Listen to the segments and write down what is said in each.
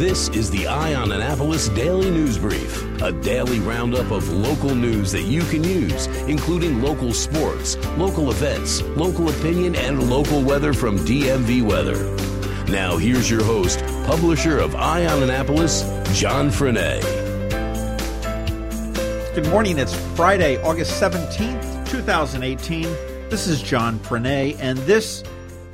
This is the Eye on Annapolis Daily News Brief, a daily roundup of local news that you can use, including local sports, local events, local opinion, and local weather from DMV Weather. Now, here's your host, publisher of Eye on Annapolis, John Frenaye. Good morning. It's Friday, August 17th, 2018. This is John Frenaye, and this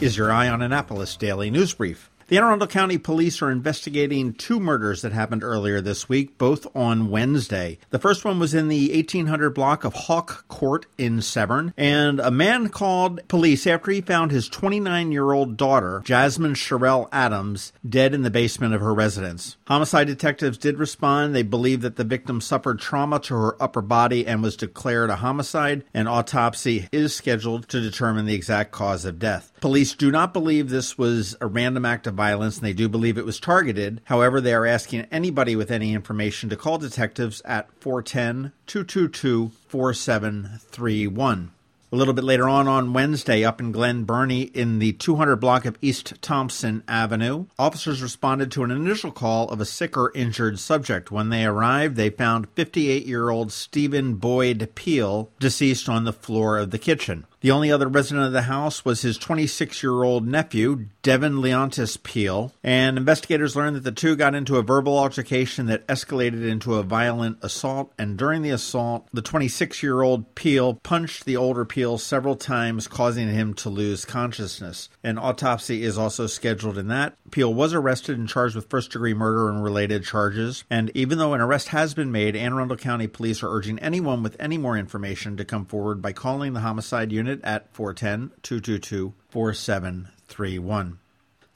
is your Eye on Annapolis Daily News Brief. The Anne Arundel County Police are investigating two murders that happened earlier this week, both on Wednesday. The first one was in the 1800 block of Hawk Court in Severn, and a man called police after he found his 29 year old daughter, Jasmine Sherelle Adams, dead in the basement of her residence. Homicide detectives did respond. They believe that the victim suffered trauma to her upper body and was declared a homicide. An autopsy is scheduled to determine the exact cause of death. Police do not believe this was a random act of violence and they do believe it was targeted. However, they are asking anybody with any information to call detectives at 410 222 4731. A little bit later on on Wednesday, up in Glen Burnie in the 200 block of East Thompson Avenue, officers responded to an initial call of a sick or injured subject. When they arrived, they found 58 year old Stephen Boyd Peel deceased on the floor of the kitchen. The only other resident of the house was his 26 year old nephew, Devin Leontis Peel, and investigators learned that the two got into a verbal altercation that escalated into a violent assault. And during the assault, the 26 year old Peel punched the older Peel several times, causing him to lose consciousness. An autopsy is also scheduled in that. Peel was arrested and charged with first degree murder and related charges. And even though an arrest has been made, Anne Arundel County Police are urging anyone with any more information to come forward by calling the homicide unit at 410 222 4731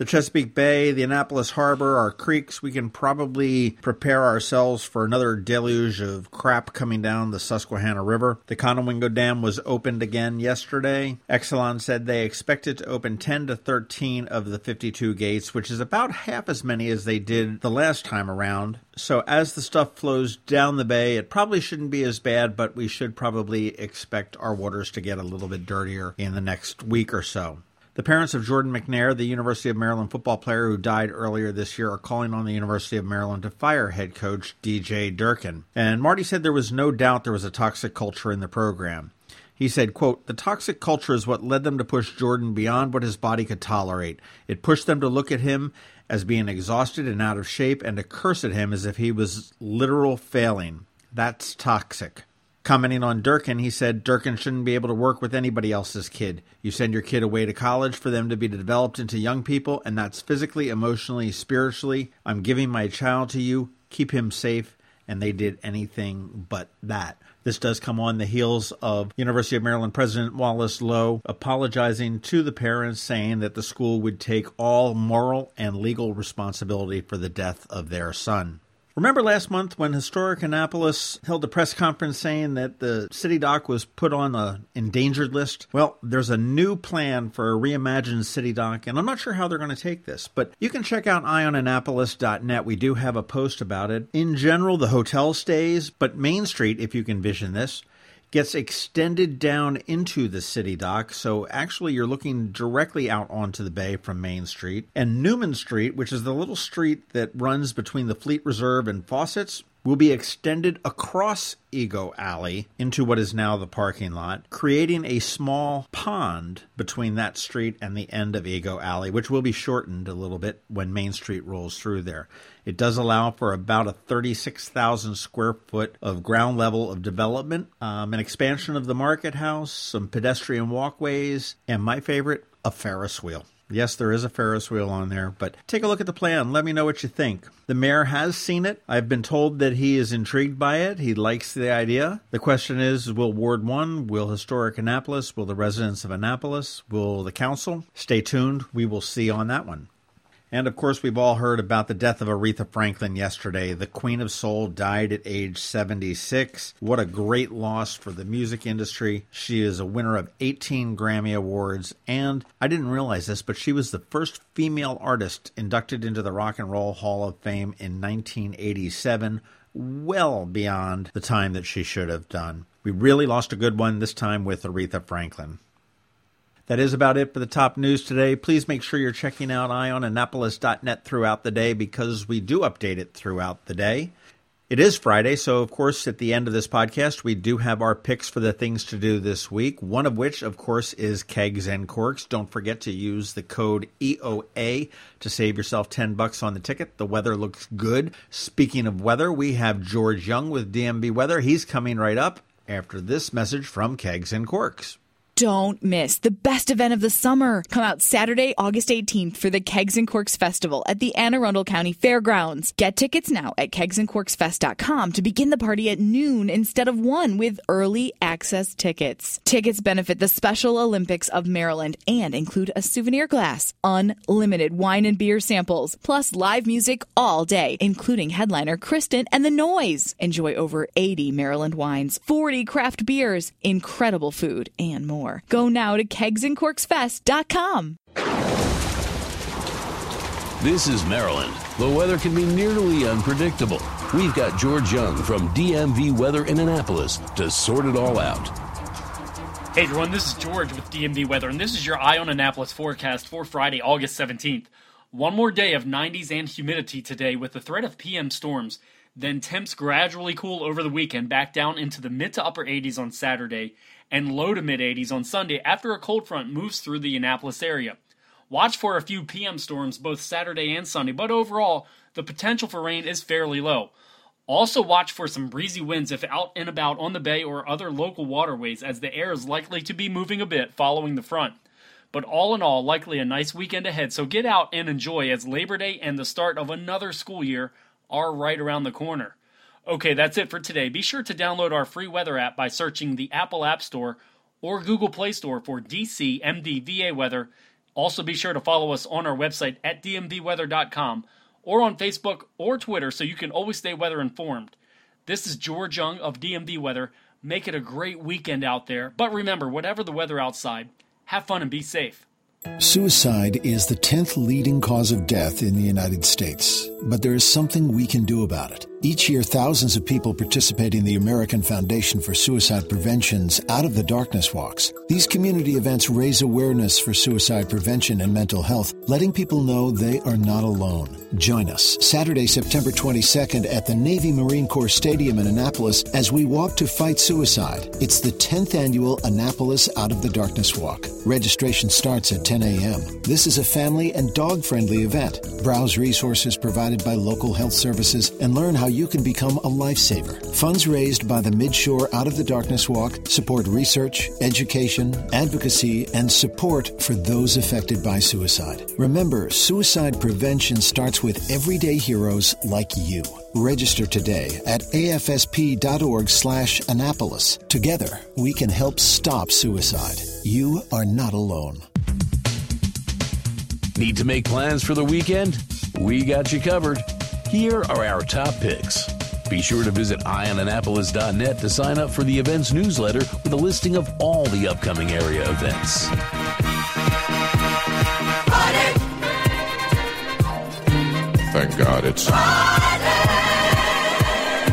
the Chesapeake Bay, the Annapolis Harbor, our creeks, we can probably prepare ourselves for another deluge of crap coming down the Susquehanna River. The Conowingo Dam was opened again yesterday. Exelon said they expected to open 10 to 13 of the 52 gates, which is about half as many as they did the last time around. So as the stuff flows down the bay, it probably shouldn't be as bad, but we should probably expect our waters to get a little bit dirtier in the next week or so. The parents of Jordan McNair, the University of Maryland football player who died earlier this year, are calling on the University of Maryland to fire head coach DJ Durkin. And Marty said there was no doubt there was a toxic culture in the program. He said, quote, The toxic culture is what led them to push Jordan beyond what his body could tolerate. It pushed them to look at him as being exhausted and out of shape and to curse at him as if he was literal failing. That's toxic. Commenting on Durkin, he said Durkin shouldn't be able to work with anybody else's kid. You send your kid away to college for them to be developed into young people, and that's physically, emotionally, spiritually. I'm giving my child to you. Keep him safe. And they did anything but that. This does come on the heels of University of Maryland President Wallace Loh apologizing to the parents, saying that the school would take all moral and legal responsibility for the death of their son. Remember last month when Historic Annapolis held a press conference saying that the city dock was put on the endangered list? Well, there's a new plan for a reimagined city dock, and I'm not sure how they're going to take this, but you can check out eyeonannapolis.net. We do have a post about it. In general, the hotel stays, but Main Street, if you can vision this, gets extended down into the city dock. So actually, you're looking directly out onto the bay from Main Street. And Newman Street, which is the little street that runs between the Fleet Reserve and Fawcett's, will be extended across Ego Alley into what is now the parking lot, creating a small pond between that street and the end of Ego Alley, which will be shortened a little bit when Main Street rolls through there. It does allow for about a 36,000 square foot of ground level of development, um, an expansion of the market house, some pedestrian walkways, and my favorite, a Ferris wheel. Yes, there is a Ferris wheel on there, but take a look at the plan. Let me know what you think. The mayor has seen it. I've been told that he is intrigued by it. He likes the idea. The question is will Ward 1, will Historic Annapolis, will the residents of Annapolis, will the council? Stay tuned. We will see on that one. And of course, we've all heard about the death of Aretha Franklin yesterday. The Queen of Soul died at age 76. What a great loss for the music industry. She is a winner of 18 Grammy Awards, and I didn't realize this, but she was the first female artist inducted into the Rock and Roll Hall of Fame in 1987, well beyond the time that she should have done. We really lost a good one this time with Aretha Franklin. That is about it for the top news today. Please make sure you're checking out eyeonannapolis.net throughout the day because we do update it throughout the day. It is Friday, so of course, at the end of this podcast, we do have our picks for the things to do this week. One of which, of course, is Kegs and Corks. Don't forget to use the code EOA to save yourself 10 bucks on the ticket. The weather looks good. Speaking of weather, we have George Young with DMV Weather. He's coming right up after this message from Kegs and Corks don't miss the best event of the summer. Come out Saturday, August 18th for the Kegs and Corks Festival at the Anne Arundel County Fairgrounds. Get tickets now at kegsandcorksfest.com to begin the party at noon instead of 1 with early access tickets. Tickets benefit the Special Olympics of Maryland and include a souvenir glass, unlimited wine and beer samples, plus live music all day, including headliner Kristen and the Noise. Enjoy over 80 Maryland wines, 40 craft beers, incredible food, and more more. Go now to kegsandcorksfest.com. This is Maryland. The weather can be nearly unpredictable. We've got George Young from DMV Weather in Annapolis to sort it all out. Hey everyone, this is George with DMV Weather, and this is your Eye on Annapolis forecast for Friday, August 17th. One more day of 90s and humidity today with the threat of PM storms. Then temps gradually cool over the weekend back down into the mid to upper 80s on Saturday and low to mid 80s on Sunday after a cold front moves through the Annapolis area. Watch for a few PM storms both Saturday and Sunday, but overall, the potential for rain is fairly low. Also, watch for some breezy winds if out and about on the bay or other local waterways, as the air is likely to be moving a bit following the front. But all in all, likely a nice weekend ahead, so get out and enjoy as Labor Day and the start of another school year are right around the corner. Okay, that's it for today. Be sure to download our free weather app by searching the Apple App Store or Google Play Store for DC MDVA weather. Also, be sure to follow us on our website at dmvweather.com or on Facebook or Twitter so you can always stay weather informed. This is George Young of DMV Weather. Make it a great weekend out there. But remember, whatever the weather outside, have fun and be safe. Suicide is the 10th leading cause of death in the United States, but there is something we can do about it. Each year, thousands of people participate in the American Foundation for Suicide Prevention's Out of the Darkness Walks. These community events raise awareness for suicide prevention and mental health, letting people know they are not alone. Join us Saturday, September 22nd at the Navy Marine Corps Stadium in Annapolis as we walk to fight suicide. It's the 10th annual Annapolis Out of the Darkness Walk. Registration starts at 10 a.m. This is a family and dog friendly event. Browse resources provided by local health services and learn how you can become a lifesaver. Funds raised by the Midshore Out of the Darkness Walk support research, education, advocacy, and support for those affected by suicide. Remember, suicide prevention starts with everyday heroes like you. Register today at afsp.org slash Annapolis. Together, we can help stop suicide. You are not alone. Need to make plans for the weekend? We got you covered. Here are our top picks. Be sure to visit eyeonannapolis.net to sign up for the events newsletter with a listing of all the upcoming area events. Party. Thank God it's. Party.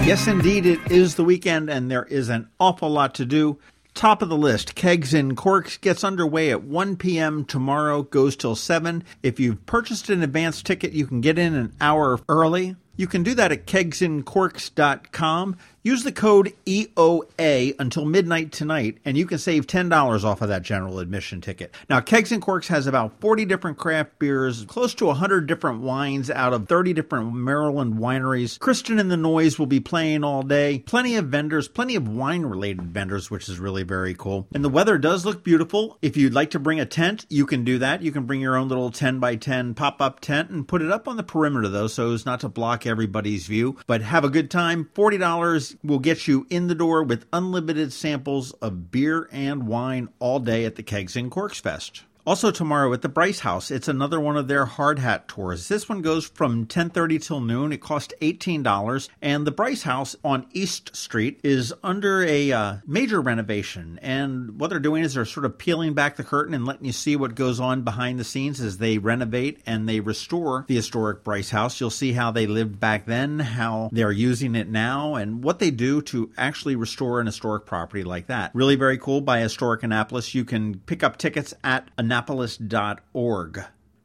Yes, indeed, it is the weekend, and there is an awful lot to do. Top of the list, Kegs and Corks gets underway at 1 p.m. tomorrow, goes till 7. If you've purchased an advance ticket, you can get in an hour early. You can do that at kegsandcorks.com. Use the code EOA until midnight tonight, and you can save $10 off of that general admission ticket. Now, Kegs and Corks has about 40 different craft beers, close to 100 different wines out of 30 different Maryland wineries. Kristen and the Noise will be playing all day. Plenty of vendors, plenty of wine related vendors, which is really very cool. And the weather does look beautiful. If you'd like to bring a tent, you can do that. You can bring your own little 10 by 10 pop up tent and put it up on the perimeter, though, so as not to block everybody's view. But have a good time. $40 will get you in the door with unlimited samples of beer and wine all day at the Kegs and Corks Fest. Also tomorrow at the Brice House, it's another one of their hard hat tours. This one goes from 10:30 till noon. It costs $18, and the Brice House on East Street is under a uh, major renovation. And what they're doing is they're sort of peeling back the curtain and letting you see what goes on behind the scenes as they renovate and they restore the historic Brice House. You'll see how they lived back then, how they're using it now, and what they do to actually restore an historic property like that. Really very cool by Historic Annapolis. You can pick up tickets at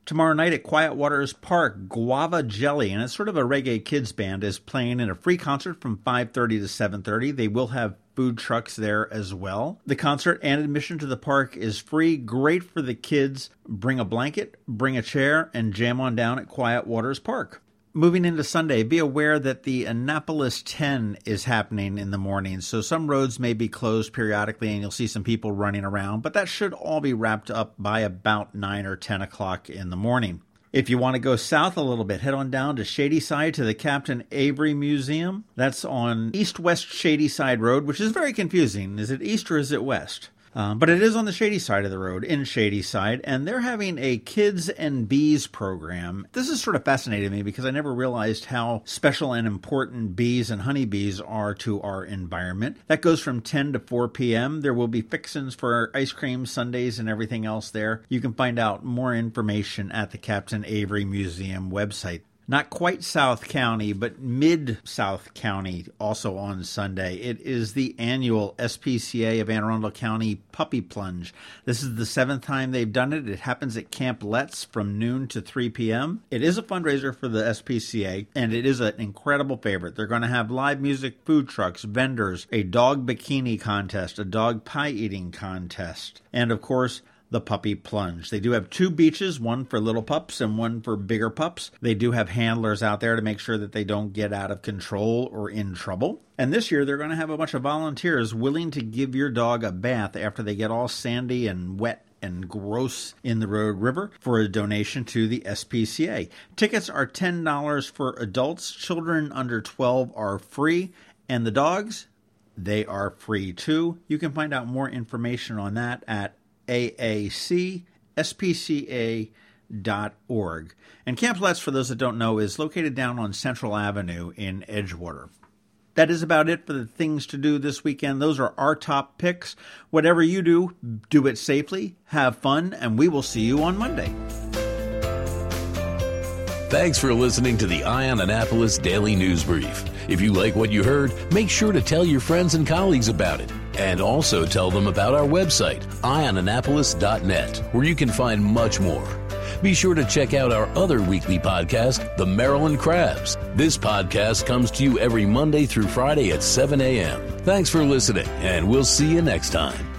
Tomorrow night at Quiet Waters Park, Guava Jelly, and it's sort of a reggae kids band, is playing in a free concert from 5:30 to 7:30. They will have food trucks there as well. The concert and admission to the park is free, great for the kids. Bring a blanket, bring a chair, and jam on down at Quiet Waters Park. Moving into Sunday, be aware that the Annapolis 10 is happening in the morning, so some roads may be closed periodically and you'll see some people running around, but that should all be wrapped up by about 9 or 10 o'clock in the morning. If you want to go south a little bit, head on down to Shadyside to the Captain Avery Museum. That's on East West Shadyside Road, which is very confusing. Is it east or is it west? Um, but it is on the shady side of the road in Shadyside, and they're having a Kids and Bees program. This is sort of fascinating to me because I never realized how special and important bees and honeybees are to our environment. That goes from 10 to 4 p.m. There will be fixins for ice cream, sundaes, and everything else there. You can find out more information at the Captain Avery Museum website not quite South County, but mid South County, also on Sunday. It is the annual SPCA of Anne Arundel County Puppy Plunge. This is the seventh time they've done it. It happens at Camp Letts from noon to 3 p.m. It is a fundraiser for the SPCA, and it is an incredible favorite. They're going to have live music, food trucks, vendors, a dog bikini contest, a dog pie eating contest, and of course, the puppy plunge. They do have two beaches, one for little pups and one for bigger pups. They do have handlers out there to make sure that they don't get out of control or in trouble. And this year they're going to have a bunch of volunteers willing to give your dog a bath after they get all sandy and wet and gross in the Rhode River for a donation to the SPCA. Tickets are $10 for adults, children under 12 are free, and the dogs, they are free too. You can find out more information on that at AACSPCA.org. And Camp Letts, for those that don't know, is located down on Central Avenue in Edgewater. That is about it for the things to do this weekend. Those are our top picks. Whatever you do, do it safely, have fun, and we will see you on Monday. Thanks for listening to the Eye on Annapolis Daily News Brief. If you like what you heard, make sure to tell your friends and colleagues about it. And also tell them about our website, eyeonannapolis.net, where you can find much more. Be sure to check out our other weekly podcast, The Maryland Crabs. This podcast comes to you every Monday through Friday at 7 a.m. Thanks for listening, and we'll see you next time.